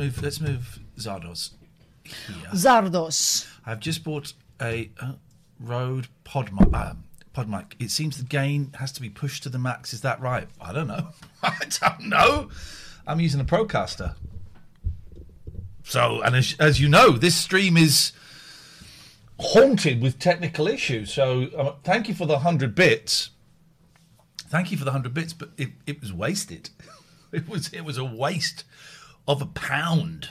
Move. Let's move Zardoz here. Zardoz. I've just bought a uh, Rode Pod mic. Um, pod mic. It seems the gain has to be pushed to the max. Is that right? I don't know. I don't know. I'm using a Procaster. So, and as, as you know, this stream is haunted with technical issues. So, uh, thank you for the hundred bits. Thank you for the hundred bits, but it, it was wasted. It was it was a waste of a pound.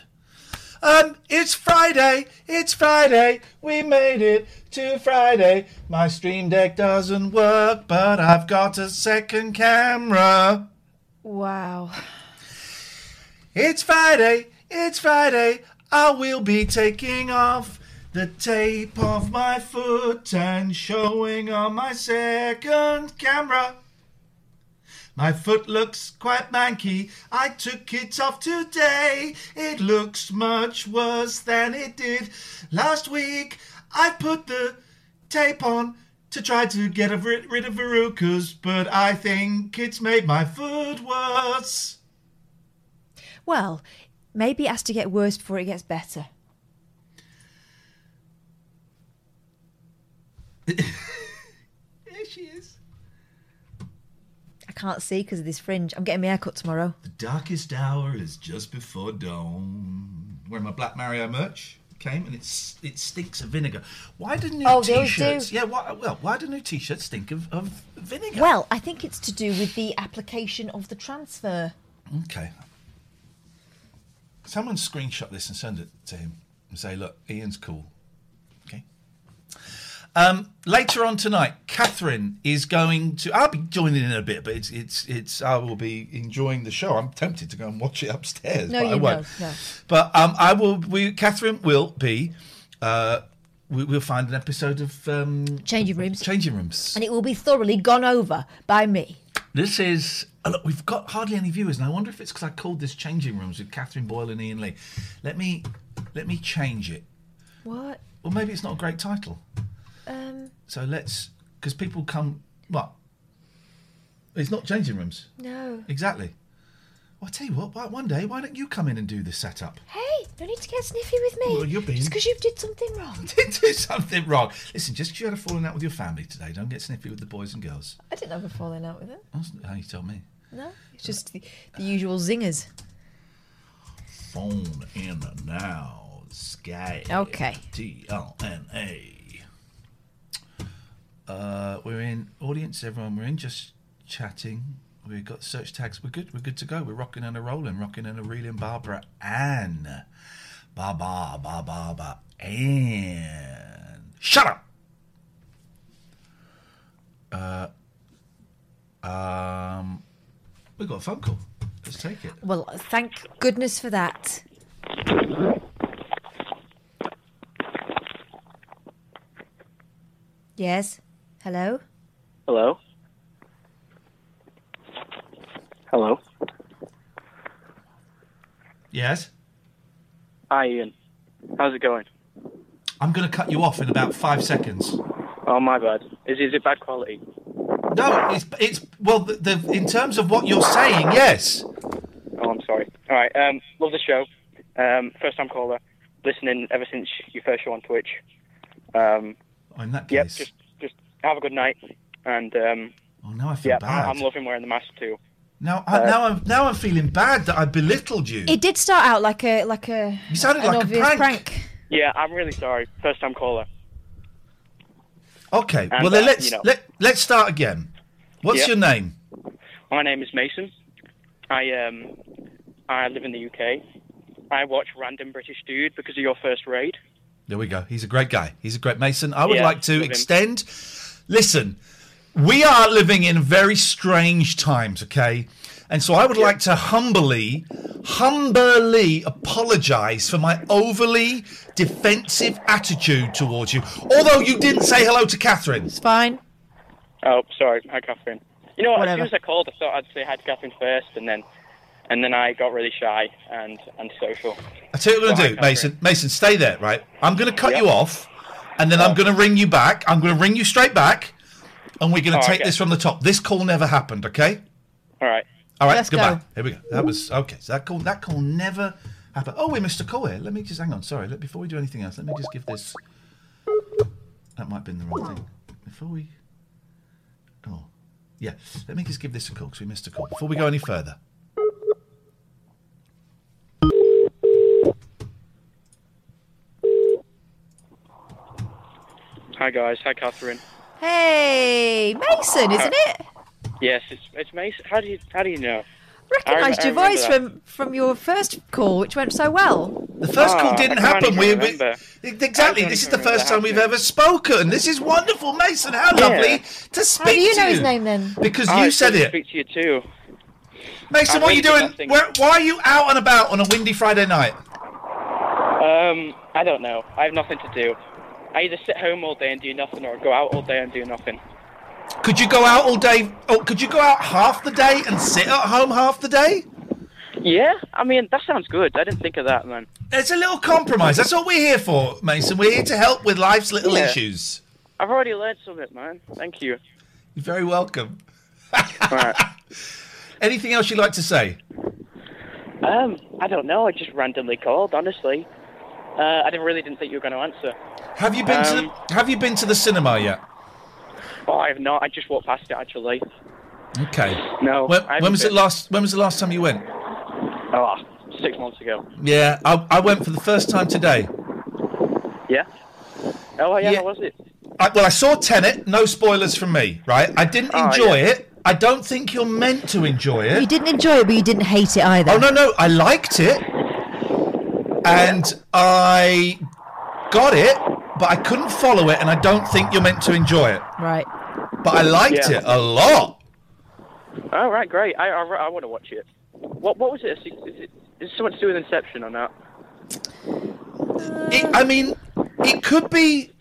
Um, it's Friday. It's Friday. We made it to Friday. My stream deck doesn't work, but I've got a second camera. Wow. It's Friday. It's Friday. I will be taking off the tape off my foot and showing on my second camera. My foot looks quite manky. I took it off today. It looks much worse than it did last week. I put the tape on to try to get rid rid of verrucas, but I think it's made my foot worse. Well, maybe it has to get worse before it gets better. There she is. I can't see because of this fringe. I'm getting my hair cut tomorrow. The darkest hour is just before dawn. Wearing my Black Mario merch came and it's it stinks of vinegar. Why do new Oh, t-shirts? do. Yeah, why, well, why do new t-shirts stink of, of vinegar? Well, I think it's to do with the application of the transfer. okay. Someone screenshot this and send it to him and say, "Look, Ian's cool." Okay. Um, later on tonight, Catherine is going to. I'll be joining in a bit, but it's it's it's. I will be enjoying the show. I'm tempted to go and watch it upstairs, No, but I you won't. no. But um, I will. We Catherine will be. Uh, we, we'll find an episode of um, Changing rooms. Changing rooms. And it will be thoroughly gone over by me. This is. Oh, look, we've got hardly any viewers, and I wonder if it's because I called this Changing Rooms with Catherine Boyle and Ian Lee. Let me let me change it. What? Or maybe it's not a great title. Um, So let's because people come. What? It's not Changing Rooms. no. Exactly. Well, I tell you what. why- One day, why don't you come in and do this setup? Hey, don't need to get sniffy with me. Well, you're being- Just because you did something wrong. Did do something wrong. Listen, just because you had a falling out with your family today, don't get snippy with the boys and girls. I didn't have a falling out with it. That's how you told me. No, it's just the, the usual zingers. Phone in now. Sky. Okay. T L N A. Uh, we're in audience. Everyone, we're in just chatting. We've got search tags. We're good. We're good to go. We're rocking and a rolling, rocking and a reeling. Barbara Ann. Ba ba ba ba ba. Ann. Shut up. Uh, um, we got a phone call. Let's take it. Well, thank goodness for that. Yes. Hello. Hello? Hello? Yes. Hi, Ian. How's it going? I'm going to cut you off in about five seconds. Oh, my bad. Is, is it bad quality? No, it's it's well. The, the in terms of what you're saying, yes. Oh, I'm sorry. All right. Um, love the show. Um, first time caller. Listening ever since your first show on Twitch. Um, Oh, in that yep. case, Just just have a good night. And um, oh, now I feel yeah, bad. I, I'm loving wearing the mask too. now, I, now I'm now I'm feeling bad that I belittled you. It did start out like a like a. You sounded an like a obvious prank. Yeah, I'm really sorry. First time caller. okay, And, well then uh, let's you know. let let's start again. What's Yep. your name? My name is Mason. I um I live in the UK. I watch Random British Dude because of your first raid. There we go. He's a great guy. He's a great Mason. I would Yeah, like to extend him. Extend. Listen, we are living in very strange times, okay? And so I would like to humbly, humbly apologise for my overly defensive attitude towards you. Although you didn't say hello to Catherine. It's fine. Oh, sorry. Hi, Catherine. You know what? Whatever. As soon as I called, I thought I'd say hi to Catherine first, and then and then I got really shy and and social. I tell you what I'm going to hi, do, Mason. Mason, stay there, right? I'm going to cut Yep. you off, and then I'm oh. going to ring you back. I'm going to ring you straight back, and we're going to Oh, take okay. this from the top. This call never happened, okay? All right. All right, Let's goodbye. go. Here we go. That was okay. So that call that call never happened. Oh, we missed a call here. Let me just hang on. Sorry. Let, before we do anything else, let me just give this. That might have been the wrong thing. Before we. Oh, yeah. Let me just give this a call because we missed a call. Before we go any further. Hi guys. Hi, Catherine. Hey, Mason, isn't it? Yes, it's it's Mason. How do you how do you know? Recognised I your voice that. from from your first call, which went so well. The first Ah, call didn't happen. We, we exactly. This is the first remember time we've ever spoken. This is wonderful, Mason. How Yeah. lovely to speak How do you to know his name then? Because Oh, you it's said good to it. Speak to you too. Mason, I what are you doing? Where, why are you out and about on a windy Friday night? Um, I don't know. I have nothing to do. I either sit home all day and do nothing, or go out all day and do nothing. Could you go out all day? Oh, could you go out half the day and sit at home half the day? Yeah, I mean that sounds good. I didn't think of that, man. It's a little compromise. That's what we're here for, Mason. We're here to help with life's little Yeah. issues. I've already learned something, man. Thank you. You're very welcome. All right. Anything else you'd like to say? Um, I don't know. I just randomly called. Honestly, uh, I didn't really didn't think you were going to answer. Have you been Um, to Have you been to the cinema yet? Oh, I have not. I just walked past it actually. Okay. No. When, when was it last? When was the last time you went? Oh, six months ago. Yeah, I, I went for the first time today. Yeah. Oh, yeah. Yeah. How was it? I, well, I saw Tenet. No spoilers from me, right? I didn't Oh, enjoy yeah. it. I don't think you're meant to enjoy it. You didn't enjoy it, but you didn't hate it either. Oh no, no, I liked it, and I got it, but I couldn't follow it, and I don't think you're meant to enjoy it. Right. But I liked Yeah. it a lot. Oh, right. Great. I I, I want to watch it. What What was it? Is it, is it something to do with Inception or not? It, I mean, it could be,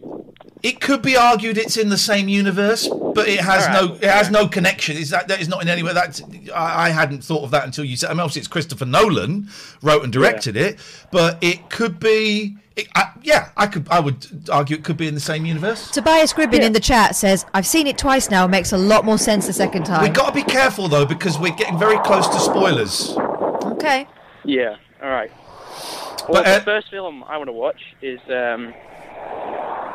it could be argued it's in the same universe, but it has All no, it has no connection. Is that that is not in any way that I, I hadn't thought of that until you said. I mean, obviously it's Christopher Nolan wrote and directed it, but it could be. It, I, yeah, I could. I would argue it could be in the same universe. Tobias Gribbin in the chat says, I've seen it twice now. It makes a lot more sense the second time. We've got to be careful though because we're getting very close to spoilers. Okay. Yeah. All right. Well, But, uh, the first film I want to watch is um.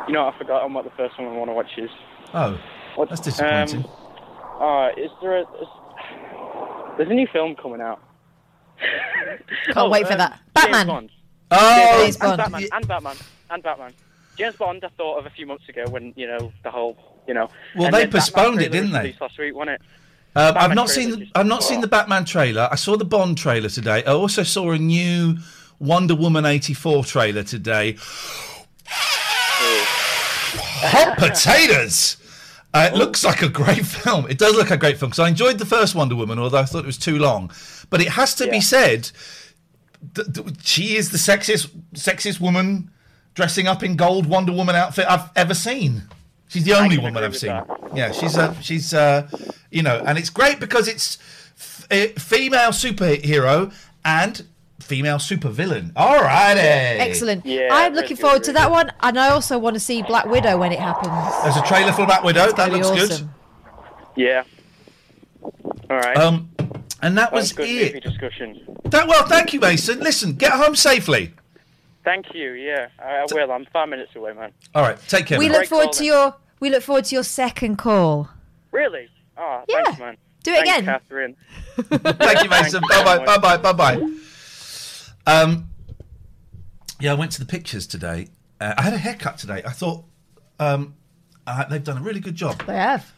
You know, I've forgotten what the first one I want to watch is. Oh, What, that's disappointing. Um, uh, is there a? Is, there's a new film coming out. Can't wait for um, that. James Batman. Bond. oh, James and Bond. Batman, and Batman, and Batman. James Bond, I thought of a few months ago when you know the whole, you know. Well, and they postponed it, didn't they? Last week, wasn't it? Um, I've not seen. The, I've not seen the Batman trailer. I saw the Bond trailer today. I also saw a new Wonder Woman eighty four trailer today. Hot potatoes. Uh, it looks like a great film. It does look like a great film because I enjoyed the first Wonder Woman, although I thought it was too long. But it has to be said, th- th- she is the sexiest, sexiest woman dressing up in gold Wonder Woman outfit I've ever seen. She's the only woman I've seen. that. Yeah, she's uh, she's uh, you know, and it's great because it's f- uh, female superhero and female supervillain. All righty, Excellent. Yeah, I'm really looking good, forward to that one, and I also want to see Black Widow when it happens. There's a trailer for Black Widow. That looks awesome. Yeah. All right. Um, and that That was good it. discussion. That, well, thank you, Mason. Listen, get home safely. Thank you. Yeah, I, I will. I'm five minutes away, man. All right, take care. We man. look Great forward call, to then. your. We look forward to your second call. Really? Oh, Yeah. thanks, man. Do it Thanks, again. Catherine. Thank you, Mason. Thank Bye bye. Bye bye. Bye bye. Um, yeah, I went to the pictures today. Uh, I had a haircut today. I thought um, uh, they've done a really good job. They have.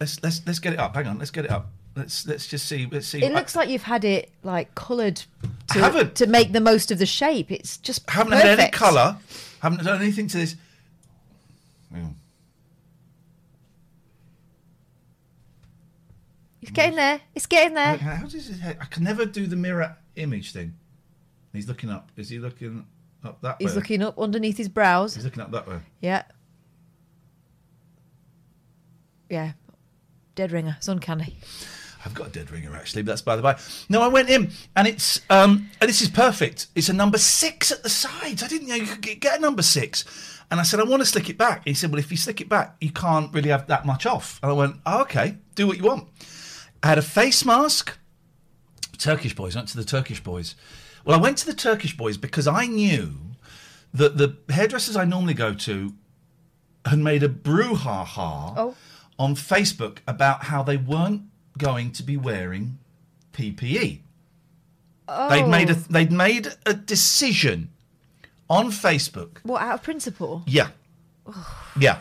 Let's let's let's get it up. Hang on. Let's get it up. Let's let's just see. Let's see. It looks like you've had it like coloured I to, haven't. to make the most of the shape. It's just haven't perfect. had any colour. Haven't done anything to this. Hang. It's getting there. It's getting there. How does his head? I can never do the mirror image thing. He's looking up. Is he looking up that way? He's way? looking up underneath his brows. He's looking up that way. Yeah. Yeah. Dead ringer. It's uncanny. I've got a dead ringer actually, but that's by the by. No, I went in and it's um and this is perfect. It's a number six at the sides. I didn't know you could get, get a number six. And I said, I want to slick it back. And he said, Well, if you slick it back, you can't really have that much off. And I went, oh, okay, do what you want. I had a face mask. Turkish boys. I went to the Turkish boys. Well, I went to the Turkish boys because I knew that the hairdressers I normally go to had made a brouhaha Oh. on Facebook about how they weren't going to be wearing PPE. They'd made a oh. they'd made a decision on Facebook. What, out of principle? Yeah, yeah.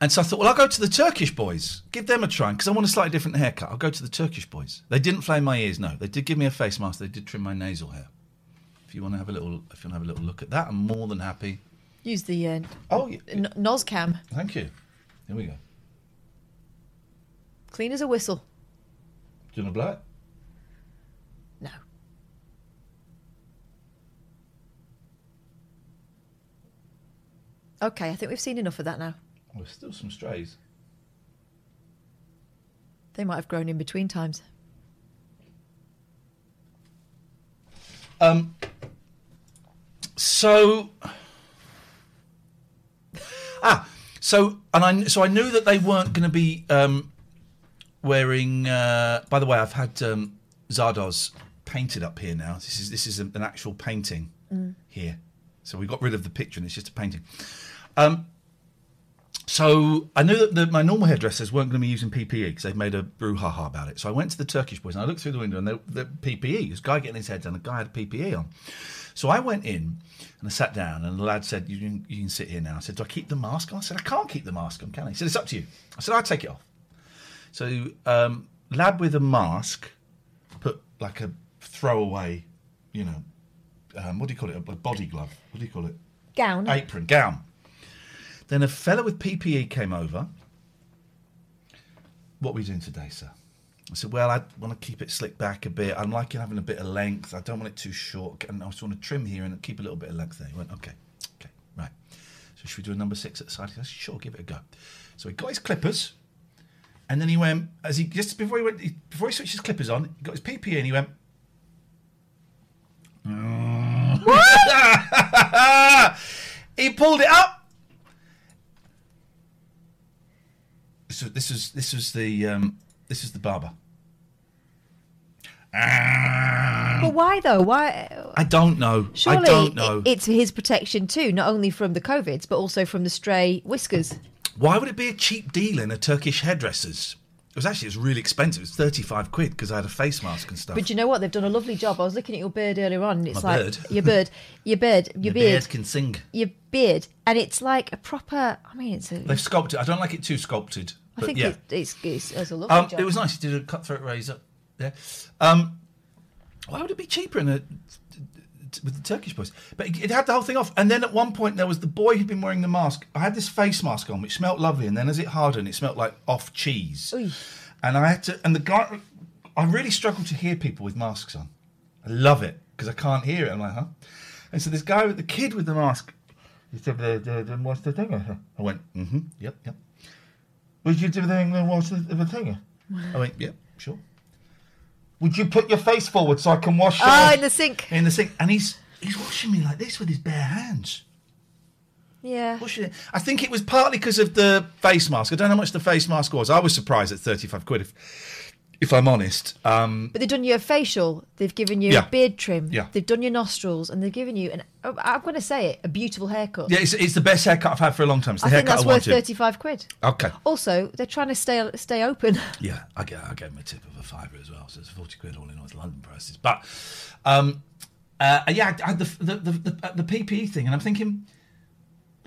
And so I thought, well, I'll go to the Turkish boys, give them a try, because I want a slightly different haircut. I'll go to the Turkish boys. They didn't flame my ears, no. They did give me a face mask. They did trim my nasal hair. If you want to have a little, if you want to have a little look at that, I'm more than happy. Use the uh, Oh, yeah. N- Noscam. thank you. Here we go. Clean as a whistle. Do you want to blow it? No. Okay, I think we've seen enough of that now. There's still some strays. They might have grown in between times. Um. So. Ah, so and I so I knew that they weren't going to be um, wearing. Uh, by the way, I've had um, Zardoz painted up here now. This is this is an actual painting here. So we got rid of the picture and it's just a painting. Um, so I knew that the, my normal hairdressers weren't going to be using PPE because they've made a brouhaha about it. So I went to the Turkish boys and I looked through the window and the, the PPE, this guy getting his head done, a guy had PPE on. So I went in and I sat down and the lad said, you can, you can sit here now. I said, do I keep the mask on? I said, I can't keep the mask on, can I? He said, it's up to you. I said, I'll take it off. So um, lad with a mask put like a throwaway, you know, um, what do you call it? A body glove. What do you call it? Gown. apron, gown. Then a fella with PPE came over. What are we doing today, sir? I said, well, I want to keep it slicked back a bit. I'm liking having a bit of length. I don't want it too short. And I just want to trim here and keep a little bit of length there. He went, okay, okay, right. So should we do a number six at the side? He said, sure, give it a go. So he got his clippers. And then he went, as he just before he went, he, before he switched his clippers on, he got his PPE and he went, he pulled it up. This was this was this was the um, this is the barber. But why though? Why? I don't know. Surely I don't know. it's his protection too, not only from the COVIDs, but also from the stray whiskers. Why would it be a cheap deal in a Turkish hairdresser's? It was actually it was really expensive. It was thirty five quid because I had a face mask and stuff. But you know what? They've done a lovely job. I was looking at your beard earlier on, and it's My like bird? your beard, your beard, your The beard, beard can sing. your beard, and it's like a proper. I mean, it's a. They've sculpted. I don't like it too sculpted. I But think yeah. it, it's, it's, it's a lovely Um, job. it was nice. He did a cutthroat razor. there. Um, why would it be cheaper in a with the Turkish boys? But it, it had the whole thing off. And then at one point there was the boy who'd been wearing the mask. I had this face mask on, which smelt lovely. And then as it hardened, it smelt like off cheese. Oy. And I had to. And the guy, I really struggle to hear people with masks on. I love it because I can't hear it. I'm like, huh? And so this guy with the kid with the mask he said the, the, the what's the thing? I went, mm-hmm, yep, yep. Would you do the thing and what's the, the thing? I went, yep, sure. Would you put your face forward so I can wash Oh, your- in the sink. in the sink? And he's he's washing me like this with his bare hands. Yeah. Washing it. I think it was partly because of the face mask. I don't know how much the face mask was. I was surprised at thirty-five quid, if if I'm honest. Um, But they've done you a facial. They've given you Yeah. a beard trim. Yeah. They've done your nostrils, and they've given you an. oh, I'm going to say it, a beautiful haircut. yeah, it's, it's the best haircut I've had for a long time. It's the I think that's I worth wanted. thirty-five quid. Okay. Also, they're trying to stay stay open. Yeah, I gave, I gave him a tip of a fiver as well, so it's 40 quid all in all, it's London prices. But, um, uh, yeah, I had the, the, the, the, the PPE thing, and I'm thinking,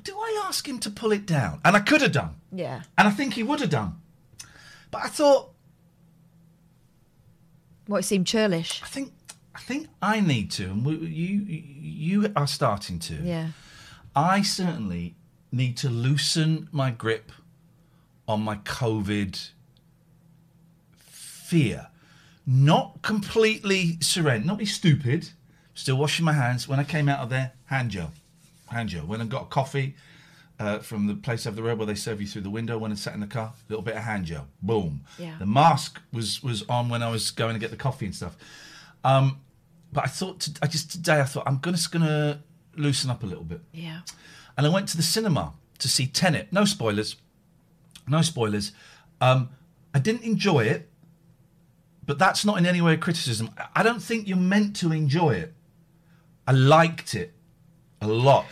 do I ask him to pull it down? And I could have done, Yeah. and I think he would have done. But I thought, What it seemed churlish. I think, I think I need to, and we, you, you are starting to. Yeah. I certainly need to loosen my grip on my COVID fear. Not completely surrender, not be stupid. Still washing my hands. When I came out of there, hand gel. Hand gel. When I got a coffee uh, from the place over the road where they serve you through the window, when it's sat in the car, a little bit of hand gel. Boom. Yeah. The mask was was on when I was going to get the coffee and stuff. Um, but I thought, to, I just today I thought I'm gonna just gonna loosen up a little bit Yeah. and I went to the cinema to see Tenet. No spoilers. No spoilers. Um, I didn't enjoy it, but that's not in any way a criticism. I don't think you're meant to enjoy it. I liked it a lot.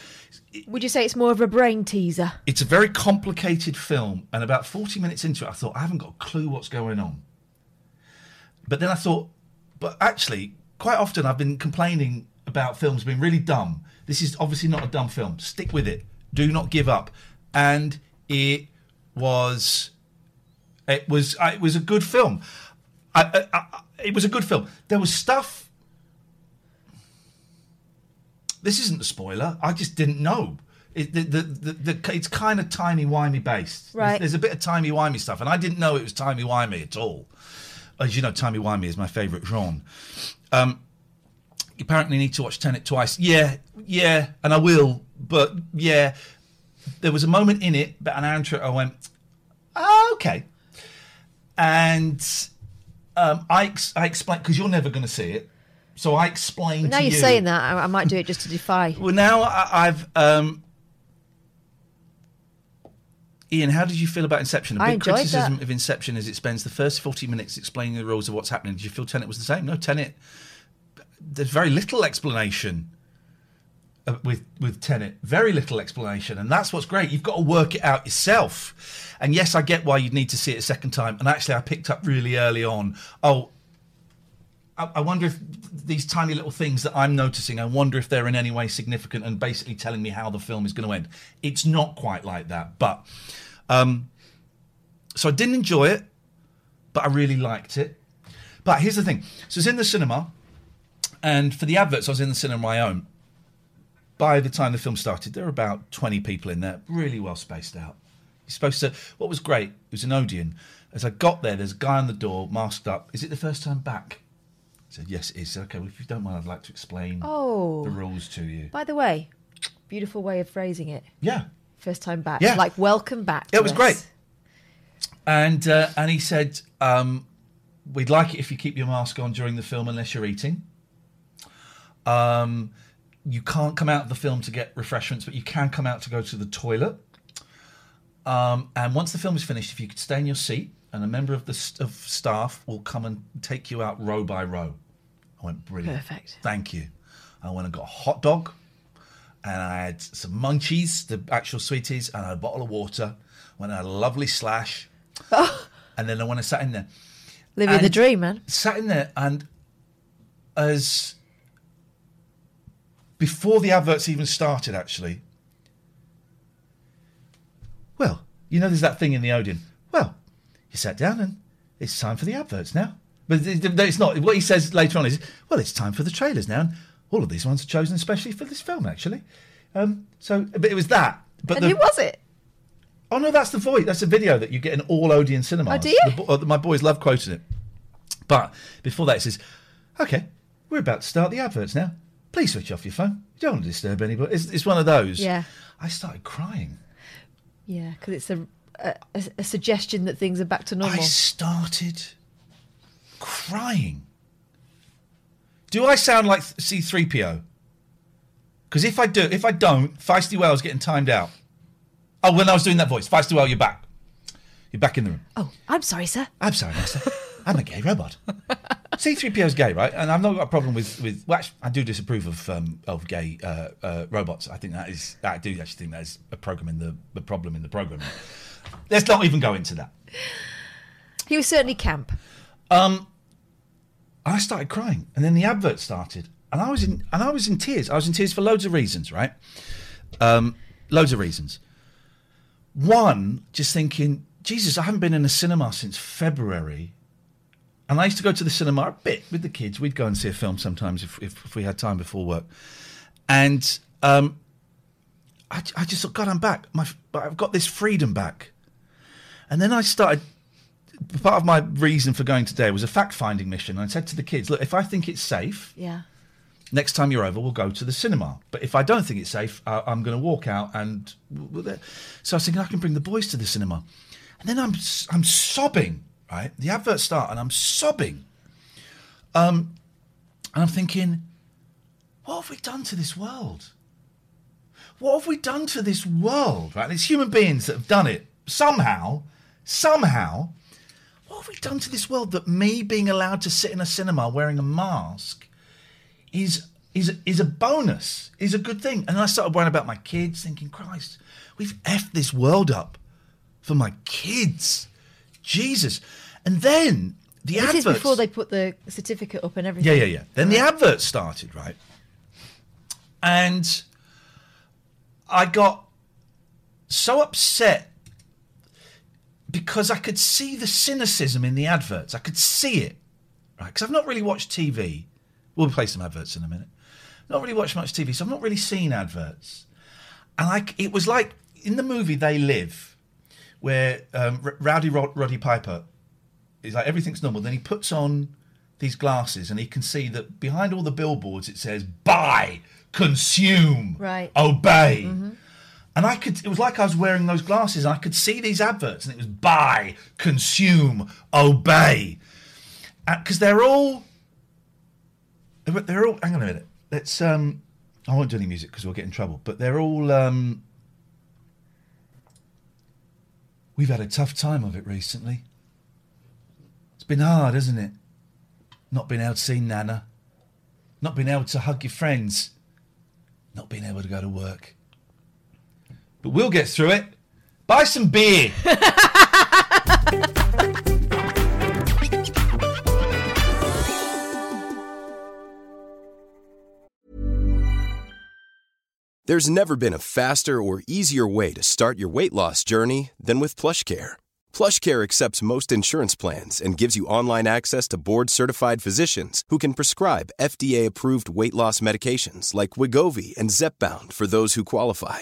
Would you say it's more of a brain teaser? It's a very complicated film, and about 40 minutes into it, I thought, I haven't got a clue what's going on. But then I thought, but actually, quite often I've been complaining about films being really dumb. This is obviously not a dumb film. Stick with it. Do not give up. And it was, it was, uh, it was a good film. I, I, I, it was a good film. There was stuff. This isn't a spoiler. I just didn't know. It, the, the, the, the, it's kind of timey wimey based. There's- Right. There's, a bit of timey wimey stuff, and I didn't know it was timey wimey at all. As you know, timey wimey is my favourite genre. Um, you apparently need to watch Tenet twice. Yeah, yeah, and I will. But yeah, there was a moment in it, but an hour into it, I went, oh, okay. And um, I, ex- I explained, because you're never going to see it. So I explained Now you're you. saying that, I, I might do it just to defy. Well, now I, I've. Um, Ian, how did you feel about Inception? A big criticism that. of Inception is it spends the first 40 minutes explaining the rules of what's happening. Did you feel Tenet was the same? No, Tenet. There's very little explanation uh, with with Tenet. Very little explanation, and that's what's great. You've got to work it out yourself. And yes, I get why you'd need to see it a second time. And actually, I picked up really early on. Oh, I, wonder if these tiny little things that I'm noticing, I wonder if they're in any way significant and basically telling me how the film is going to end. It's not quite like that, but um, so I didn't enjoy it, but I really liked it. But here's the thing: so it's in the cinema, and for the adverts, I was in the cinema my own. By the time the film started, there were about 20 people in there, really well spaced out. You're supposed to. What was great? It was an Odeon. As I got there, there's a guy on the door, masked up. Is it the first time back? Said, yes, it is. Okay, well, if you don't mind, I'd like to explain Oh. the rules to you. By the way, beautiful way of phrasing it. Yeah. First time back. Yeah. Like, welcome back. It was us. great. And uh, and he said, um, we'd like it if you keep your mask on during the film unless you're eating. Um, you can't come out of the film to get refreshments, but you can come out to go to the toilet. Um, and once the film is finished, if you could stay in your seat, and a member of the st- of staff will come and take you out row by row. I went brilliant. Perfect. Thank you. I went and got a hot dog, and I had some munchies, the actual sweeties, and I had a bottle of water. Went and had a lovely slash, oh. and then I went and sat in there Living the dream, man. sat in there and as before the adverts even started actually well you know there's that thing in the Odeon. well you sat down and it's time for the adverts now but it- it- it's not what he says later on is well it's time for the trailers now and all of these ones are chosen especially for this film actually um, so but it was that but And the, who was it? Oh no, that's the voice. That's a video that you get in all Odeon cinemas. Oh, do you? The uh, my boys love quoting it. But before that, it says, "Okay, we're about to start the adverts now. please switch off your phone. You don't want to disturb anybody. It's, it's one of those. Yeah. I started crying. Yeah, because it's a, a a suggestion that things are back to normal. I started crying. Do I sound like C3PO? Because if I do, if I don't, Feisty Well's getting timed out. Oh, when I was doing that voice, Feisty Well, you're back. You're back in the room. oh, I'm sorry, sir. I'm sorry, Master. I'm a gay robot. C3PO's gay, right? And I've not got a problem with with. Well, actually, I do disapprove of um, of gay uh, uh, robots. I think that is. I do actually think that is a program in the the problem in the program. Let's not even go into that. He was certainly camp. I started crying, and then the advert started, and I was in and I was in tears. I was in tears for loads of reasons, right? Um, loads of reasons. One, just thinking, Jesus, I haven't been in a cinema since February, and I used to go to the cinema a bit with the kids. We'd go and see a film sometimes if if, if we had time before work, and um, I, I just thought, God, I'm back. My, I've got this freedom back, and then I started part of my reason for going today was a fact finding mission. I said to the kids, look, if I think it's safe, Yeah. next time you're over, we'll go to the cinema. But if I don't think it's safe, uh, I'm going to walk out and. So I was thinking I can bring the boys to the cinema, and then I'm I'm sobbing. Right, the adverts start, and I'm sobbing. Um, and I'm thinking, what have we done to this world? What have we done to this world? Right, and it's human beings that have done it somehow, somehow. Have we done to this world that me being allowed to sit in a cinema wearing a mask is is is a bonus, is a good thing. And I started worrying about my kids, thinking, Christ, we've effed this world up for my kids. Jesus. And then the This adverts. is before they put the certificate up and everything. Yeah, yeah, yeah. Then the advert started, right? And I got so upset because I could see the cynicism in the adverts. I could see it, right? Because I've not really watched TV. We'll play some adverts in a minute. Not really watched much TV, so I've not really seen adverts. And I, it was like in the movie They Live, where um, R- Rowdy Rod- Roddy Piper is like everything's normal. Then he puts on these glasses and he can see that behind all the billboards it says buy, consume, Right. obey. And I could, it was like I was wearing those glasses and I could see these adverts and it was buy, consume, obey. Because they're all, they're all, hang on a minute. Let's, um, I won't do any music because we'll get in trouble, but they're all, um, we've had a tough time of it recently. It's been hard, hasn't it? Not being able to see Nana, not being able to hug your friends, not being able to go to work. But we'll get through it. Buy some beer. There's never been a faster or easier way to start your weight loss journey than with PlushCare. PlushCare accepts most insurance plans and gives you online access to board-certified physicians who can prescribe FDA-approved weight loss medications like Wegovy and Zepbound for those who qualify.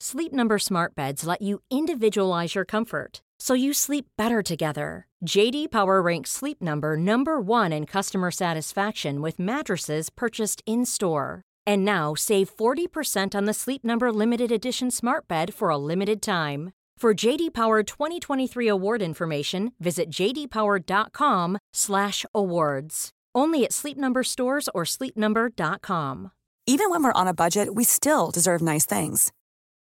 Sleep Number Smart Beds let you individualize your comfort so you sleep better together. JD Power ranks Sleep Number number 1 in customer satisfaction with mattresses purchased in-store. And now save 40% on the Sleep Number limited edition Smart Bed for a limited time. For JD Power 2023 award information, visit jdpower.com/awards. Only at Sleep Number stores or sleepnumber.com. Even when we're on a budget, we still deserve nice things.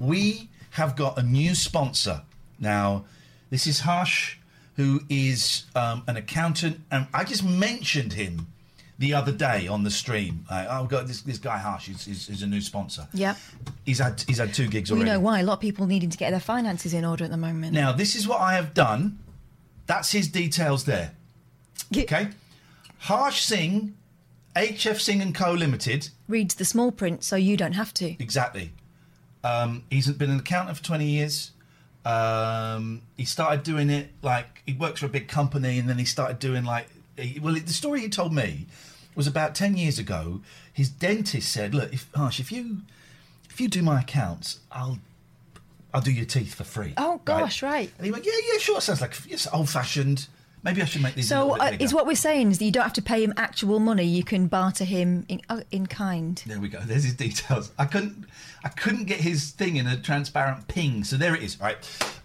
We have got a new sponsor. Now, this is Harsh, who is um, an accountant, and I just mentioned him the other day on the stream. Uh, I've got this, this guy Harsh, is, he's, he's a new sponsor. Yep. He's had he's had two gigs We already. know why. A lot of people needing to get their finances in order at the moment. Now, this is what I have done. That's his details there. Okay. Harsh Singh, HF Singh and Co. Limited. Reads the small print so you don't have to. Exactly. Um, he's been an accountant for 20 years. Um, he started doing it like he works for a big company and then he started doing like, he- well, the story he told me was about 10 years ago. His dentist said, Look, if, Harsh, if you, if you do my accounts, I'll, I'll do your teeth for free. Oh gosh, right. And he went, yeah, yeah, sure. Sounds like yes, old fashioned. Maybe I should make these. So uh, is what we're saying is that you don't have to pay him actual money. You can barter him in uh, in kind. There we go. There's his details. I couldn't, I couldn't get his thing in a transparent ping. So there it is. Right,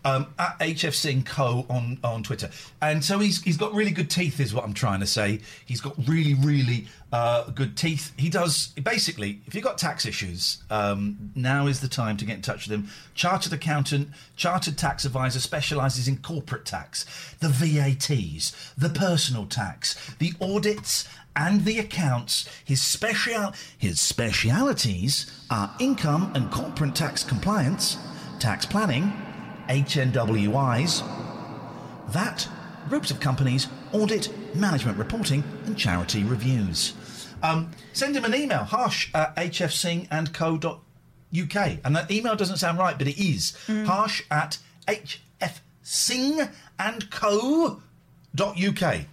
um, at HF Singh Co on on Twitter. And so he's he's got really good teeth, is what I'm trying to say. He's got really really uh, good teeth. He does basically. If you've got tax issues, um, now is the time to get in touch with him. Chartered accountant, chartered tax advisor, specialises in corporate tax, the VATs, the personal tax, the audits and the accounts. His special his specialities are income and corporate tax compliance, tax planning, HNWIs, VAT, groups of companies, audit, management reporting, and charity reviews. Um, send him an email, harsh at hfsingandco.uk. And that email doesn't sound right, but it is harsh at hfsingandco.uk.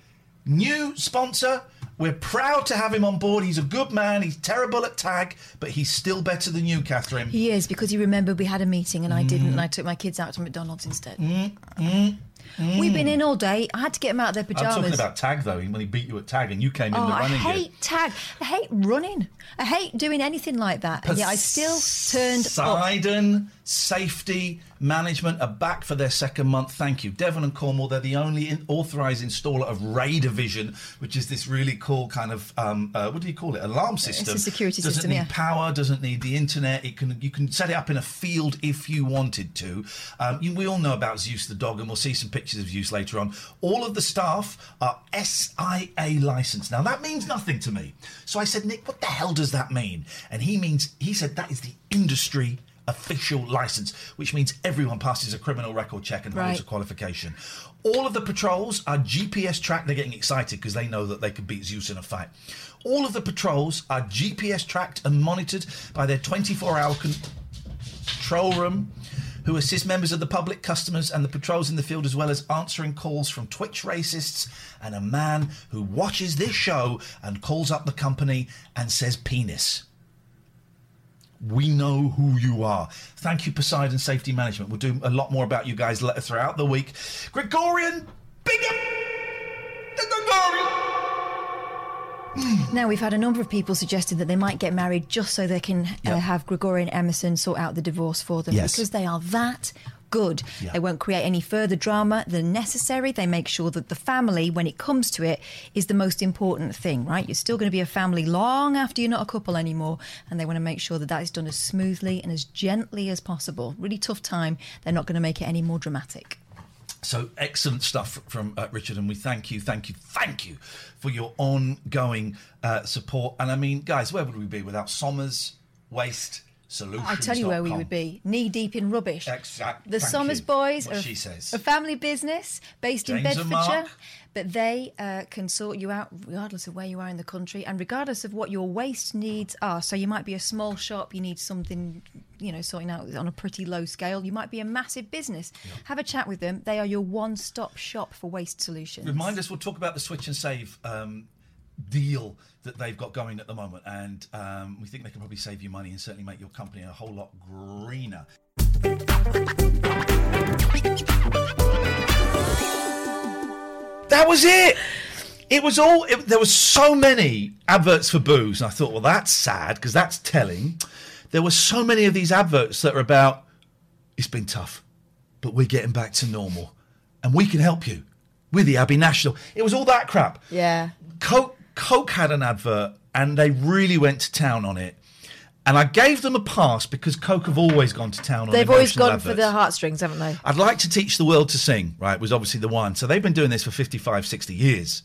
New sponsor. We're proud to have him on board. He's a good man. He's terrible at tag, but he's still better than you, Catherine. He is because you remember we had a meeting and I didn't, and mm. I took my kids out to McDonald's instead. Mm, mm. We've been in all day. I had to get them out of their pajamas. I'm talking about tag though. When he beat you at tag, and you came in Oh, the running. I hate gear. tag. I hate running. I hate doing anything like that. And yet I still turned up. Poseidon Safety Management are back for their second month. Thank you. Devon and Cornwall, they're the only in- authorised installer of Radar Vision, which is this really cool kind of, um, uh, what do you call it? Alarm system. It's a security doesn't system, need yeah. power, doesn't need the internet. It can You can set it up in a field if you wanted to. Um, you, we all know about Zeus the dog, and we'll see some pictures of Zeus later on. All of the staff are SIA licensed. Now, that means nothing to me. So I said, Nick, what the hell does that mean? And he means, he said that is the industry official license, which means everyone passes a criminal record check and holds Right. a qualification. All of the patrols are GPS tracked. They're getting excited because they know that they could beat Zeus in a fight. All of the patrols are GPS tracked and monitored by their 24 hour control room who assist members of the public, customers, and the patrols in the field, as well as answering calls from Twitch racists and a man who watches this show and calls up the company and says penis. We know who you are. Thank you, Poseidon Safety Management. We'll do a lot more about you guys throughout the week. Gregorian! The Gregorian! Now, we've had a number of people suggesting that they might get married just so they can Yep. uh, have Gregorian Emerson sort out the divorce for them Yes. because they are that good. Yeah. They won't create any further drama than necessary. They make sure that the family, when it comes to it, is the most important thing, right? You're still going to be a family long after you're not a couple anymore, and they want to make sure that that is done as smoothly and as gently as possible. Really tough time. They're not going to make it any more dramatic. So excellent stuff from uh, Richard, and we thank you, thank you, thank you for your ongoing uh, support. And I mean, guys, where would we be without Somers Waste Solutions? I'll tell you where we would be knee deep in rubbish. Exact- The thank Somers you. Boys What are she says. a family business based in James and Bedfordshire, but they uh, can sort you out regardless of where you are in the country and regardless of what your waste needs are. So you might be a small shop, you need something, you know, sorting out on a pretty low scale. You might be a massive business. Have a chat with them. They are your one-stop shop for waste solutions. Remind us, we'll talk about the switch and save um, deal that they've got going at the moment, and um, we think they can probably save you money and certainly make your company a whole lot greener. That was it. It was all. It, there were so many adverts for booze, and I thought, well, that's sad because that's telling. There were so many of these adverts that are about. It's been tough, but we're getting back to normal, and we can help you with the Abbey National. It was all that crap. Yeah. Coke, Coke had an advert, and they really went to town on it. And I gave them a pass because Coke have always gone to town on it. They've always gone for adverts. the heartstrings, haven't they? I'd like to teach the world to sing, right? Was obviously the one. So they've been doing this for 55, 60 years.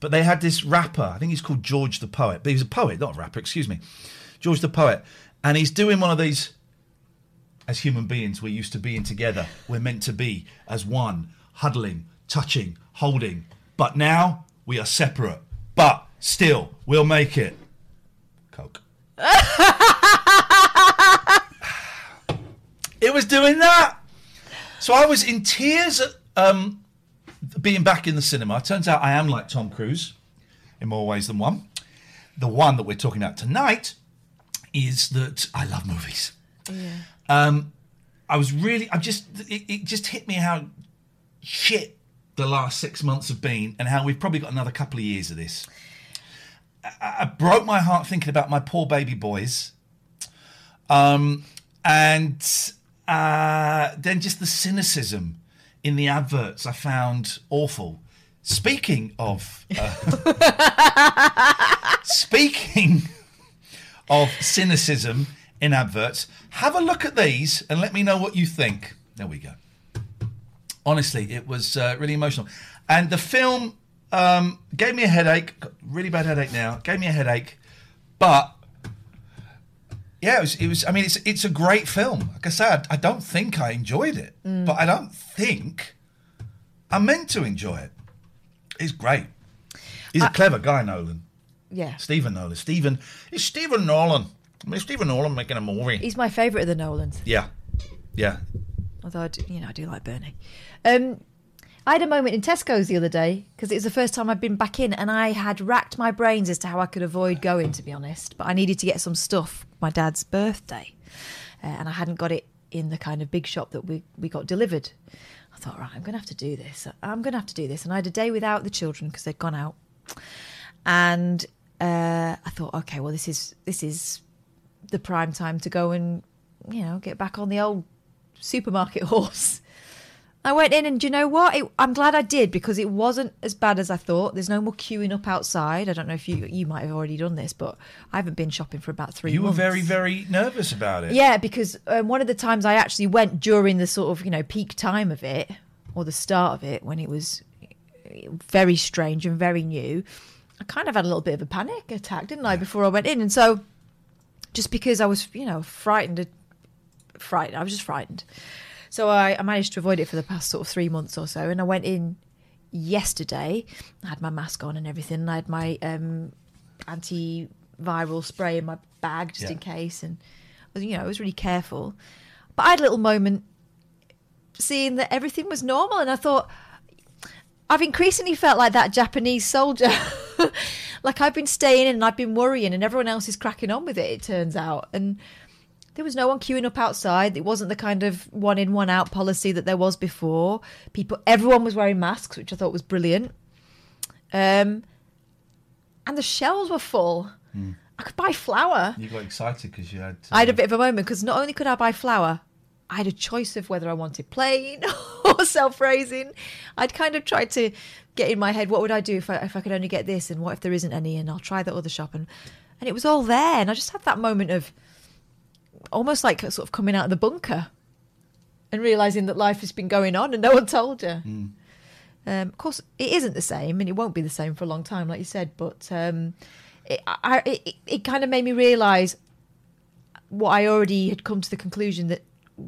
But they had this rapper, I think he's called George the Poet, but he's a poet, not a rapper, excuse me. George the Poet. And he's doing one of these, as human beings, we're used to being together. We're meant to be as one, huddling, touching, holding. But now we are separate. But still, we'll make it. Coke. it was doing that. So I was in tears at um, being back in the cinema. Turns out I am like Tom Cruise in more ways than one. The one that we're talking about tonight is that I love movies. Um, I was really, I just, it, it just hit me how shit the last six months have been and how we've probably got another couple of years of this. I, broke my heart thinking about my poor baby boys. Um, and uh, then just the cynicism in the adverts I found awful. Speaking of, uh, speaking of cynicism in adverts, have a look at these and let me know what you think. There we go. Honestly, it was uh, really emotional, and the film um, gave me a headache. Really bad headache now. Gave me a headache, but yeah, it was. It was. I mean, it's it's a great film. Like I said, I don't think I enjoyed it, Mm. but I don't think I meant to enjoy it. It's great. He's a clever guy, Nolan. Yeah. Stephen Nolan. Stephen is Stephen Nolan. I mean, Stephen Nolan making a movie. He's my favourite of the Nolans. yeah, yeah. Although, I do, you know, I do like Bernie. Um, I had a moment in Tesco's the other day because it was the first time I'd been back in, and I had racked my brains as to how I could avoid going. To be honest, but I needed to get some stuff my dad's birthday, uh, and I hadn't got it in the kind of big shop that we we got delivered. I thought, right, I'm going to have to do this. I'm going to have to do this, and I had a day without the children because they'd gone out, and uh, I thought, okay, well, this is this is the prime time to go and you know get back on the old supermarket horse. I went in, and do you know what? It, I'm glad I did because it wasn't as bad as I thought. There's no more queuing up outside. I don't know if you you might have already done this, but I haven't been shopping for about three. You were very, very nervous about it. Yeah, because um, one of the times I actually went during the sort of you know peak time of it or the start of it when it was very strange and very new, I kind of had a little bit of a panic attack, didn't I, before I went in, and so just because I was you know frightened, frightened, I was just frightened. So I, I managed to avoid it for the past sort of three months or so, and I went in yesterday. I had my mask on and everything, and I had my um, antiviral spray in my bag just Yeah. in case, and you know I was really careful. But I had a little moment seeing that everything was normal, and I thought I've increasingly felt like that Japanese soldier. like I've been staying in and I've been worrying, and everyone else is cracking on with it. It turns out, and there was no one queuing up outside. It wasn't the kind of one in, one out policy that there was before. People, everyone was wearing masks, which I thought was brilliant. Um, and the shelves were full. I could buy flour. You got excited because you had. I had a bit of a moment because not only could I buy flour, I had a choice of whether I wanted plain or self-raising. I'd kind of tried to get in my head what would I do if I, if I could only get this, and what if there isn't any, and I'll try that other shop, and and it was all there, and I just had that moment of almost like sort of coming out of the bunker and realizing that life has been going on and no one told you. Um, of course, it isn't the same, and it won't be the same for a long time, like you said. But um, it, I, it, it kind of made me realise what I already had come to the conclusion that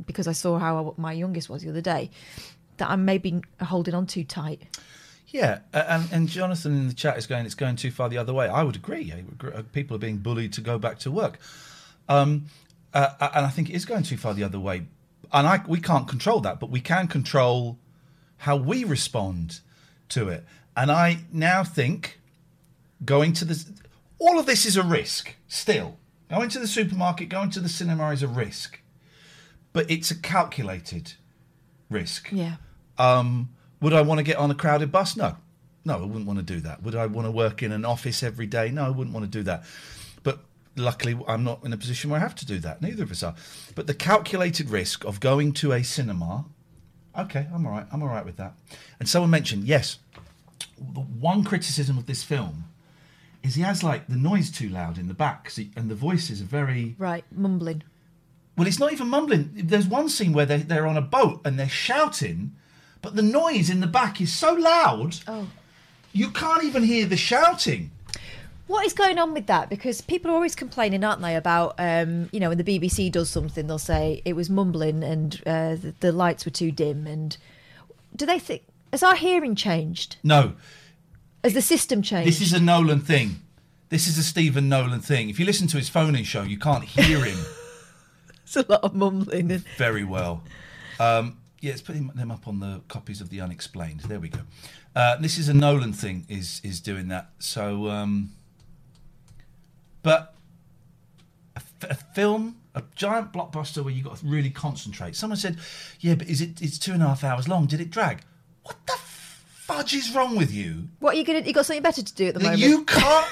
because I saw how my youngest was the other day, that I'm maybe holding on too tight. Yeah, uh, and, and Jonathan in the chat is going, it's going too far the other way. I would agree. I People are being bullied to go back to work. Um, uh, and I think it is going too far the other way. And I, we can't control that, but we can control how we respond to it. And I now think going to the. All of this is a risk still. Going to the supermarket, going to the cinema is a risk. But it's a calculated risk. Yeah. Um, would I want to get on a crowded bus? No. No, I wouldn't want to do that. Would I want to work in an office every day? No, I wouldn't want to do that. Luckily, I'm not in a position where I have to do that. Neither of us are. But the calculated risk of going to a cinema, okay, I'm all right. I'm all right with that. And someone mentioned, yes, the one criticism of this film is he has like the noise too loud in the back, he, and the voices are very Right, mumbling. well it's not even mumbling there's one scene where they, they're on a boat and they're shouting but the noise in the back is so loud Oh. you can't even hear the shouting What is going on with that? Because people are always complaining, aren't they, about um, you know when the BBC does something, they'll say it was mumbling and uh, the, the lights were too dim. And do they think has our hearing changed? no Has the system changed? this is a nolan thing this is a stephen nolan thing if you listen to his phone-in show you can't hear him It's a lot of mumbling. And... very well. Um, yeah, let's put him- them up on the copies of the Unexplained. There we go. Uh, this is a Nolan thing. Is is doing that? So, um, but a, f- a film, a giant blockbuster where you've got to really concentrate. Someone said, "Yeah, but is it? It's two and a half hours long. Did it drag? What the fudge is wrong with you? What are you gonna? You got something better to do at the moment? you can't."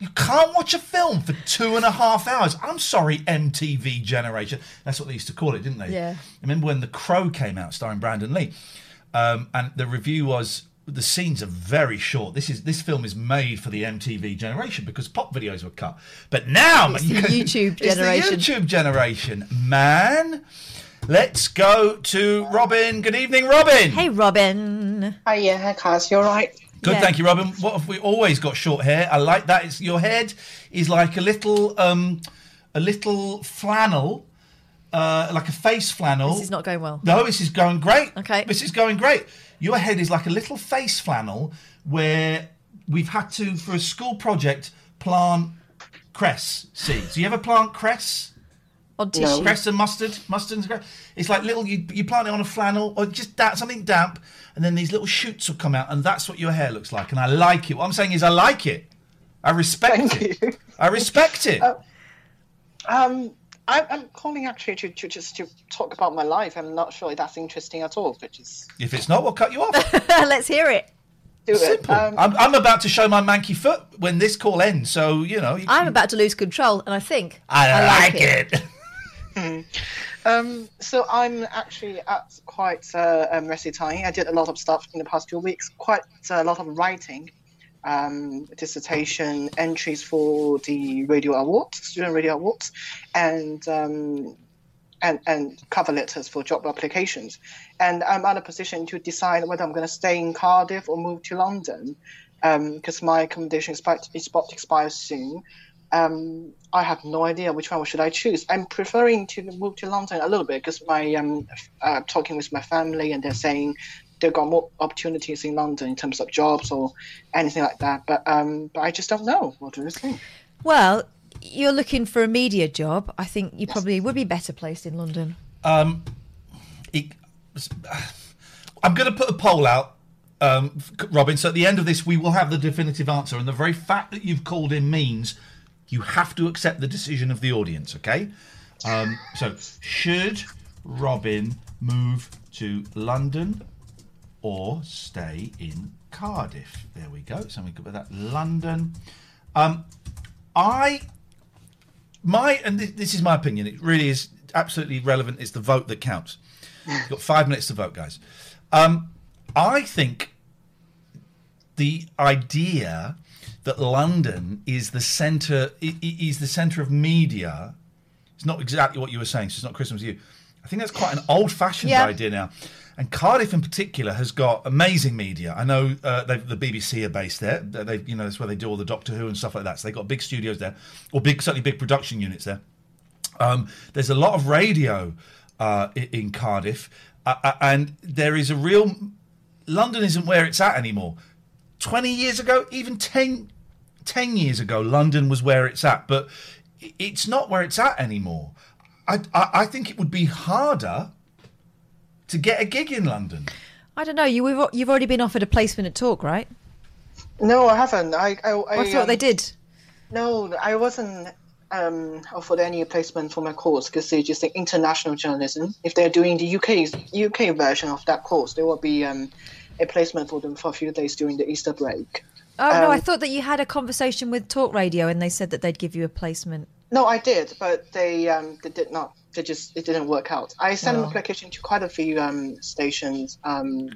You can't watch a film for two and a half hours. I'm sorry, MTV generation. That's what they used to call it, didn't they? Yeah. I remember when The Crow came out, starring Brandon Lee, um, and the review was the scenes are very short. This is this film is made for the MTV generation because pop videos were cut. But now, It's man, the you can- YouTube it's the generation. YouTube generation, man. Let's go to Robin. Good evening, Robin. Hey, Robin. Hi, yeah, hi, Kaz. You all right? Good, Yeah. thank you, Robin. What have we always got short hair? I like that. It's your head is like a little, um, a little flannel, uh, like a face flannel. This is not going well. No, this is going great. Okay. This is going great. Your head is like a little face flannel where we've had to, for a school project, plant cress seeds. Do you ever plant cress? On tissue. Cress and mustard, mustard and cress. It's like little. You, you plant it on a flannel or just da- something damp, and then these little shoots will come out, and that's what your hair looks like. And I like it. What I'm saying is, I like it. I respect Thank it. I respect it. Um, I, I'm calling actually to, to just to talk about my life. I'm not sure if that's interesting at all, but just if it's not, we'll cut you off. Let's hear it. do Simple. it. Um, I'm, I'm about to show my manky foot when this call ends, so you know. You, I'm about to lose control, and I think I, like, it. Um, so I'm actually at quite uh, um, resty time. I did a lot of stuff in the past few weeks. Quite a lot of writing, um, dissertation entries for the radio awards, student radio awards, and um, and and cover letters for job applications. And I'm at a position to decide whether I'm going to stay in Cardiff or move to London, because my accommodation expi- is about to expire soon. Um, I have no idea which one should I choose. I'm preferring to move to London a little bit because my um, uh, talking with my family and they're saying they've got more opportunities in London in terms of jobs or anything like that. But um, but I just don't know. What do you think? Well, you're looking for a media job. I think you probably would be better placed in London. Um, it, I'm going to put a poll out, um, Robin. So at the end of this, we will have the definitive answer. And the very fact that you've called in means you have to accept the decision of the audience. Okay. Um, so should Robin move to London or stay in Cardiff? There we go. So we got that London. Um, I my and this, this is my opinion. It really is absolutely relevant. It's the vote that counts. You've got five minutes to vote, guys. Um, I think the idea that London is the centre is the centre of media. It's not exactly what you were saying. So it's not Christmas you. I think that's quite an old-fashioned Yeah. idea now. And Cardiff, in particular, has got amazing media. I know uh, the BBC are based there. They, you know, that's where they do all the Doctor Who and stuff like that. So they've got big studios there, or big, certainly big production units there. Um, there's a lot of radio uh, in Cardiff, uh, uh, and there is a real. London isn't where it's at anymore. 20 years ago, even 10, 10 years ago, London was where it's at, but it's not where it's at anymore. I, I, I think it would be harder to get a gig in London. I don't know. You we've, you've already been offered a placement at Talk, right? No, I haven't. I I, I, I, thought they um, did. No, I wasn't um, offered any placement for my course because they just think international journalism. If they're doing the UK UK version of that course, there will be um, a placement for them for a few days during the Easter break. Oh no, I um, thought that you had a conversation with Talk Radio and they said that they'd give you a placement. No, I did, but they um, they did not. They just it didn't work out. I sent an Oh. application to quite a few um, stations um,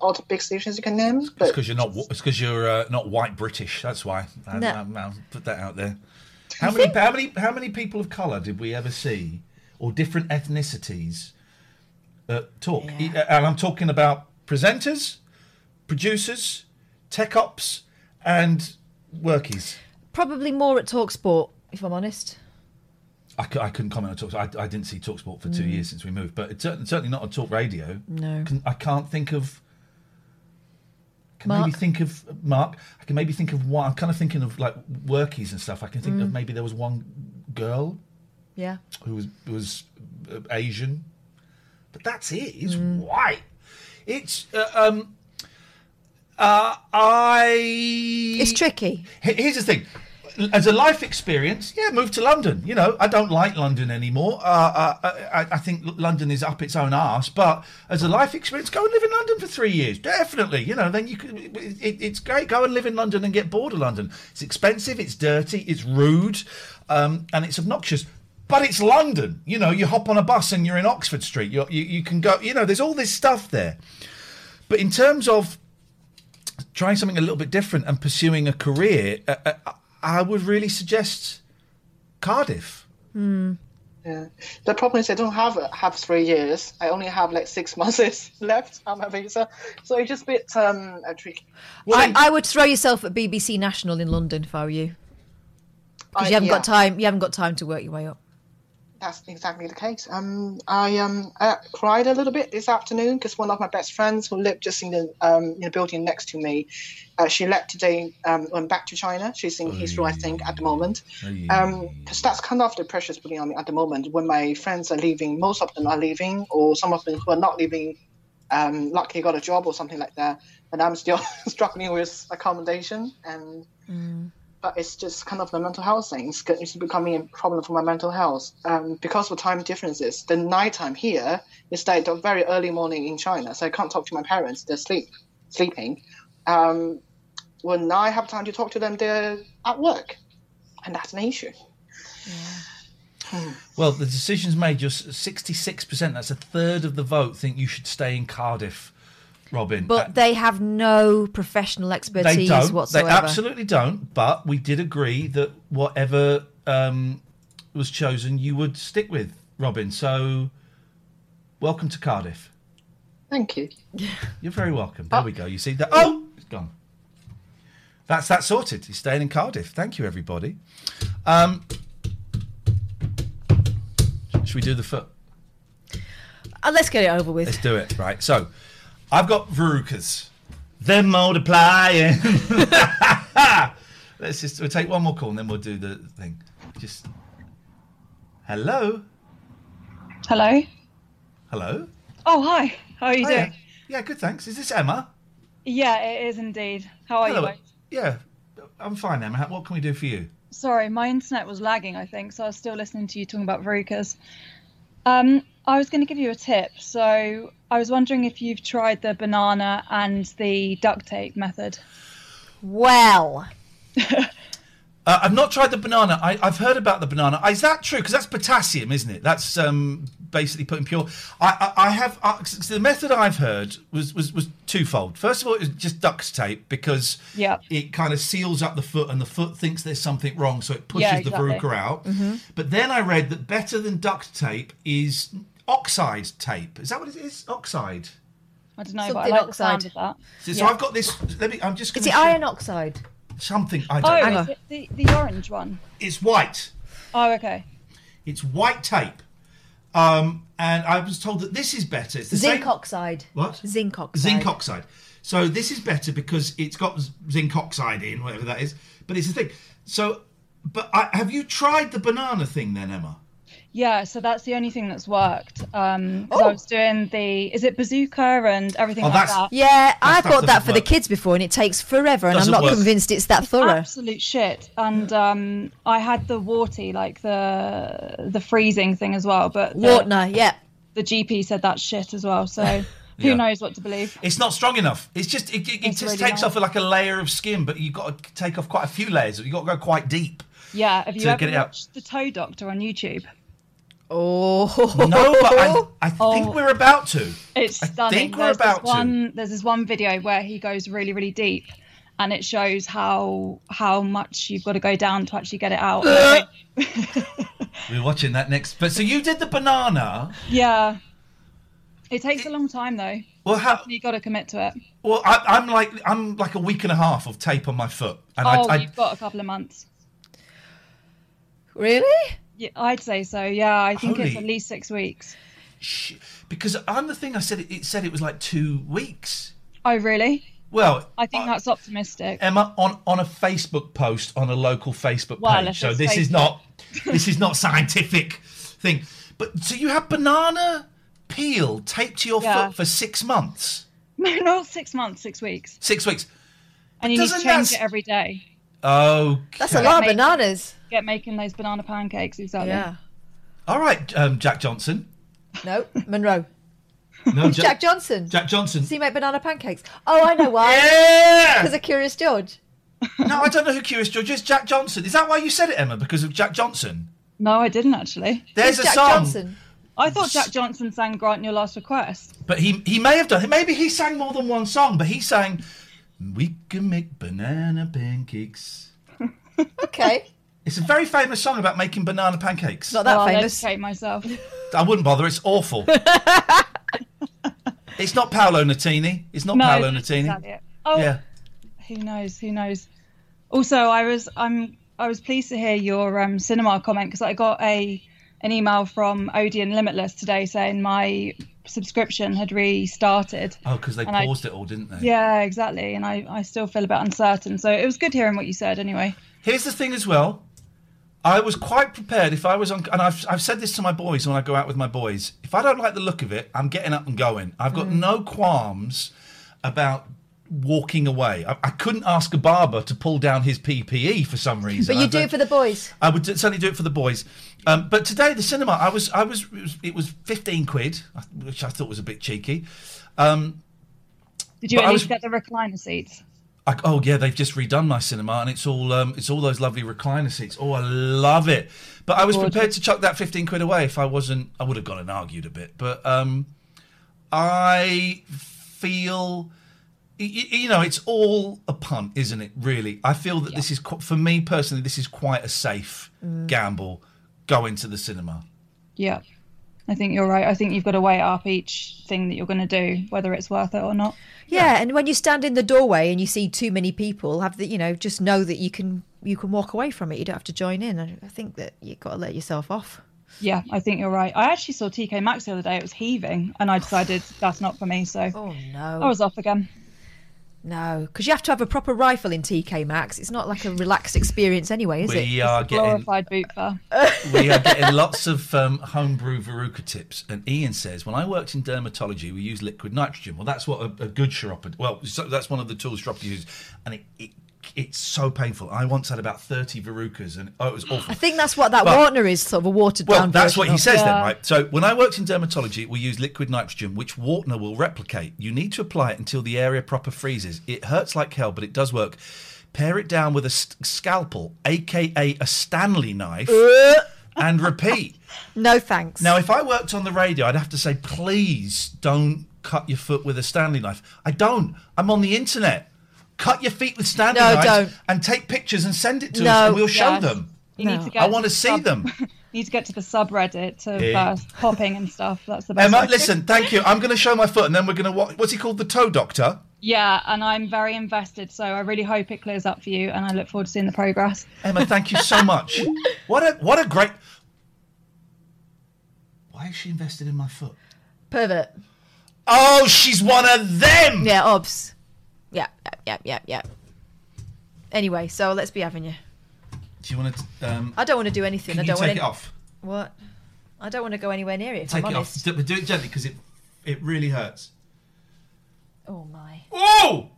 all the big stations you can name. It's But because you're not. It's because you're uh, not white British. That's why. I, No. I, will put that out there. How many? How many? How many people of color did we ever see, or different ethnicities, uh, talk? E- And I'm talking about presenters, producers, tech ops, and workies. Probably more at Talksport, if I'm honest. I, I couldn't comment on Talk. I, I didn't see Talksport for two Mm. years since we moved, but it's cer- certainly not on Talk Radio. No. Can, I can't think of. Can Mark? maybe think of Mark. I can maybe think of one. I'm kind of thinking of like workies and stuff. I can think of Mm. maybe there was one girl Yeah. who was was uh, Asian, but that's it. It's Mm. white. It's uh, um. Uh, I. It's tricky. H- Here's the thing. As a life experience, yeah, move to London. You know, I don't like London anymore. Uh, uh, I, I think London is up its own arse. But as a life experience, go and live in London for three years. Definitely. You know, then you can. It, it's great. Go and live in London and get bored of London. It's expensive. It's dirty. It's rude, um, and it's obnoxious. But it's London. You know, you hop on a bus and you're in Oxford Street. You're, you you can go. You know, there's all this stuff there. But in terms of trying something a little bit different and pursuing a career, uh, uh, I would really suggest Cardiff. yeah, the problem is I don't have have three years. I only have like six months left on my visa, so it's just a bit um uh, tricky. I, I would throw yourself at BBC National in London if I were you. Because you haven't yeah. got time. You haven't got time to work your way up. That's exactly the case. Um, I um I cried a little bit this afternoon because one of my best friends who lived just in the um in the building next to me, uh, she left today. Um, went back to China. She's in Heathrow, I think, at the moment. Um, because that's kind of the pressures putting on me at the moment. When my friends are leaving, most of them are leaving, or some of them who are not leaving, um, luckily got a job or something like that. And I'm still struggling with accommodation and but it's just kind of the mental health thing. It's, becoming a problem for my mental health um, because of time differences. The nighttime here is like the very early morning in China, so I can't talk to my parents. They're sleep, sleeping. Um, when I have time to talk to them, they're at work, and that's an issue. Well, the decision's made. Just 66%, that's a third of the vote, think you should stay in Cardiff, Robin. But they have no professional expertise they don't. whatsoever. They absolutely don't. But we did agree that whatever um, was chosen, you would stick with, Robin. So, welcome to Cardiff. Thank you. You're very welcome. There we go. You see that? Oh, it's gone. That's that sorted. He's staying in Cardiff. Thank you, everybody. Um, should we do the foot? Uh, let's get it over with. Let's do it. Right. So, I've got verrucas. They're multiplying. Let's just we'll take one more call and then we'll do the thing. Just hello, Hello. hello. Oh, hi. How are you Hiya. doing? Yeah, good. Thanks. Is this Emma? Yeah, it is indeed. How are hello. you? both? Yeah, I'm fine, Emma. What can we do for you? Sorry, my internet was lagging, I think, so I was still listening to you talking about verrucas. Um, I was going to give you a tip. So I was wondering if you've tried the banana and the duct tape method. Well, Uh, I've not tried the banana. I, I've heard about the banana. Is that true? Because that's potassium, isn't it? That's um, basically putting pure. I, I, I have uh, so the method I've heard was, was was twofold. First of all, it was just duct tape because Yeah. it kind of seals up the foot, and the foot thinks there's something wrong, so it pushes Yeah, the exactly. verruca out. Mhm. But then I read that better than duct tape is oxide tape. Is that what it is? Oxide. I don't know, but I like oxide. the sound of that. So, so I've got this. Let me. I'm just. is gonna it show- iron oxide? Something. I Oh, don't. is it the, the orange one? It's white. Oh, okay. It's white tape. Um, and I was told that this is better. It's the Zinc same. oxide. What? Zinc oxide. Zinc oxide. So this is better because it's got zinc oxide in, whatever that is. But it's the thing. So, but I, have you tried the banana thing then, Emma? Yeah, so that's the only thing that's worked. Um, 'cause Oh. I was doing the, is it Bazuka and everything Oh, like that? Yeah, I bought that doesn't for the kids before, and it takes forever, and Doesn't I'm not work. convinced it's that thorough. absolute shit and um i had the warty like the the freezing thing as well but the, Wartner, yeah. the gp said that's shit as well so who Yeah. knows what to believe It's not strong enough. It's just it, it, it just really takes not. off like a layer of skin, but you've got to take off quite a few layers. You've got to go quite deep. yeah have you To ever get it out. watched the toe doctor on youtube Oh No, but I, I think Oh. we're about to. It's I stunning. think we're there's about this to. one. There's this one video where he goes really, really deep, and it shows how how much you've got to go down to actually get it out. Uh. We're watching that next. But so you did the banana. yeah, it takes a long time though. Well, how? You got to commit to it. Well, I, I'm like I'm like a week and a half of tape on my foot, and oh, I, I you've got a couple of months. Really? Yeah, I'd say so. Yeah, I think it's at least six weeks. because on the thing I said it, it said it was like two weeks. Oh, really? Well, I think that's optimistic. Emma, on on a Facebook post on a local Facebook Well, page. So this is not this is not scientific thing. But so you have banana peel taped to your Yeah. foot for six months, No, not six months, six weeks, six weeks. and you need to change that- it every day. Oh, That's a lot of Make- bananas. Get making those banana pancakes exactly. Yeah. All right, um, Jack Johnson. No, Monroe. No, It's Jack Johnson. Jack Johnson. Does he make banana pancakes? Oh, I know why. Yeah! Because of Curious George. no, I don't know who Curious George is. Jack Johnson. Is that why you said it, Emma? Because of Jack Johnson? No, I didn't actually. There's Who's a Jack song. Johnson. I thought Jack Johnson sang "Grant in Your Last Request." But he he may have done. Maybe he sang more than one song. But he sang, "We can make banana pancakes." Okay. It's a very famous song about making banana pancakes. Not that Well, I'll famous. educate myself. I wouldn't bother. It's awful. it's not Paolo Nutini. It's not no, Paolo that's Nutini. exactly it. Oh, Yeah. who knows? Who knows? Also, I was I'm I was pleased to hear your um, cinema comment because I got a an email from Odeon Limitless today saying my subscription had restarted. Oh, because they And I- paused it all, didn't they? Yeah, exactly. And I, I still feel a bit uncertain. So it was good hearing what you said anyway. Here's the thing as well. I was quite prepared if I was on, and I've, I've said this to my boys when I go out with my boys. If I don't like the look of it, I'm getting up and going. I've got Mm. no qualms about walking away. I, I couldn't ask a barber to pull down his PPE for some reason. But you do it for the boys. I would certainly do it for the boys. Um, but today, the cinema, I was, I was, it was, it was fifteen quid, which I thought was a bit cheeky. Um, Did you at least was- get the recliner seats? I, oh yeah, they've just redone my cinema, and it's all um, it's all those lovely recliner seats. Oh, I love it. But I was Gorgeous. prepared to chuck that fifteen quid away if I wasn't. I would have gone and argued a bit, but um, I feel. Y- y- You know, it's all a punt, isn't it? Really, I feel that this is qu- for me personally. This is quite a safe Mm. gamble. Going to the cinema. Yeah. I think you're right. I think you've got to weigh up each thing that you're going to do, whether it's worth it or not. Yeah, and when you stand in the doorway and you see too many people, have the you know just know that you can you can walk away from it. You don't have to join in. I I think that you've got to let yourself off. Yeah, I think you're right. I actually saw TK Maxx the other day. It was heaving, and I decided that's not for me. So Oh no, I was off again. No, because you have to have a proper rifle in TK Maxx. It's not like a relaxed experience anyway, is it? We are getting Glorified boot fair. we are getting lots of um, homebrew Verruca tips. And Ian says, when I worked in dermatology, we used liquid nitrogen. Well, that's what a, a good chiropod. Well, so that's one of the tools chiropod use, and it, it it's so painful. I once had about thirty Verrucas, and oh, it was awful. I think that's what that But- Wartner is, sort of a watered Well, down. that's what he version says of. then, right? So when I worked in dermatology, we use liquid nitrogen, which Wartner will replicate. You need to apply it until the area proper freezes. It hurts like hell, but it does work. Pare it down with a scalpel, aka a Stanley knife, uh. and repeat. No thanks. Now, if I worked on the radio, I'd have to say, please don't cut your foot with a Stanley knife. I don't. I'm on the internet. Cut your feet with Stanley No, knives don't. and take pictures and send it to No. us, and we'll show Yes. them. You need to get I want to the see sub- them. You need to get to the subreddit to Yeah. Uh, first, hopping and stuff. That's the best. Emma, way. listen, thank you. I'm going to show my foot, and then we're going to watch. What's he called? The toe doctor. Yeah, and I'm very invested, so I really hope it clears up for you, and I look forward to seeing the progress. Emma, thank you so much. What a what a great. Why is she invested in my foot? Pervert. Oh, she's one of them. Yeah, obs. Yeah, yeah, yeah, yeah, yeah. Anyway, so let's be having you. Do you want to? Um, I don't want to do anything. can I don't take want take it off? What? I don't want to go anywhere near it. If Take I'm it honest. off. But do it gently because it it really hurts. Oh my. Oh!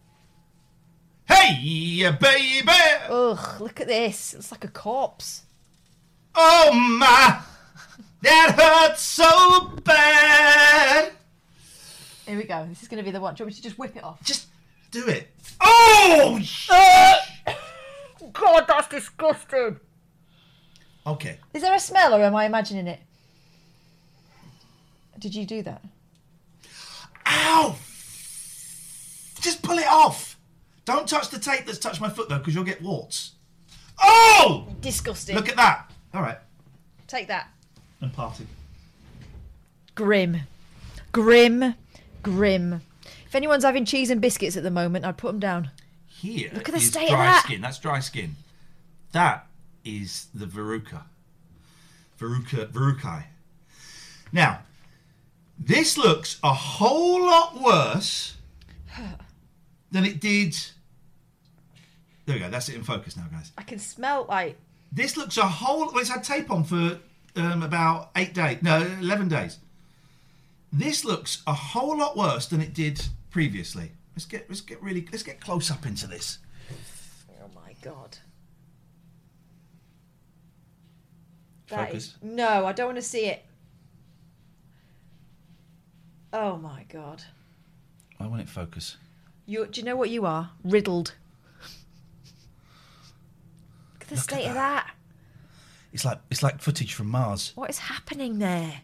Hey, baby! Ugh! Look at this. It's like a corpse. Oh my! That hurts so bad. Here we go. This is going to be the one. Do you want me to just whip it off? Just do it. Oh! Uh, God, that's disgusting. Okay. Is there a smell, or am I imagining it? Did you do that? Ow! Just pull it off. Don't touch the tape that's touched my foot though, because you'll get warts. Oh! Disgusting. Look at that. All right. Take that. And party. Grim. Grim. Grim. If anyone's having cheese and biscuits at the moment, I'd put them down. Here Look at the state of dry that. skin. That's dry skin. That is the verruca. Verruca, verrucae. Now, this looks a whole lot worse than it did. There we go. That's it in focus now, guys. I can smell like This looks a whole. Well, it's had tape on for um, about eight days. No, eleven days. This looks a whole lot worse than it did previously. Let's get let's get really let's get close up into this. Oh my god. That Focus. is- no, I don't want to see it. Oh my god. I want it focus. You do you know what you are? Riddled. Look at the state of that. It's like it's like footage from Mars. What is happening there?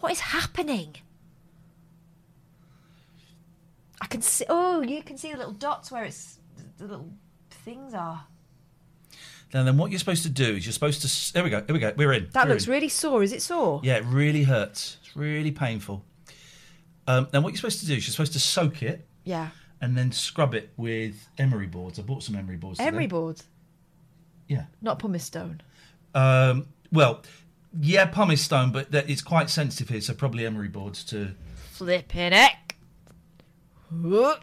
What is happening? I can see. Oh, you can see the little dots where it's the little things are. Now then, what you're supposed to do is you're supposed to. There we go. Here we go. We're in. That We're looks in. really sore. Is it sore? Yeah, it really hurts. It's really painful. Um, then what you're supposed to do is you're supposed to soak it Yeah. and then scrub it with emery boards. I bought some emery boards. today. Emery boards, Yeah. not pumice stone. Um, well, yeah, pumice stone, but that, it's quite sensitive here, so probably emery boards to. Flipping heck. You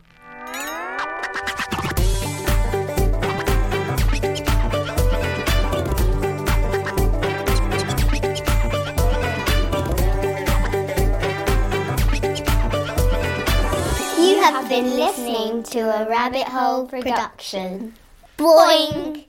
have been listening to a Rabbit Hole production. Boing!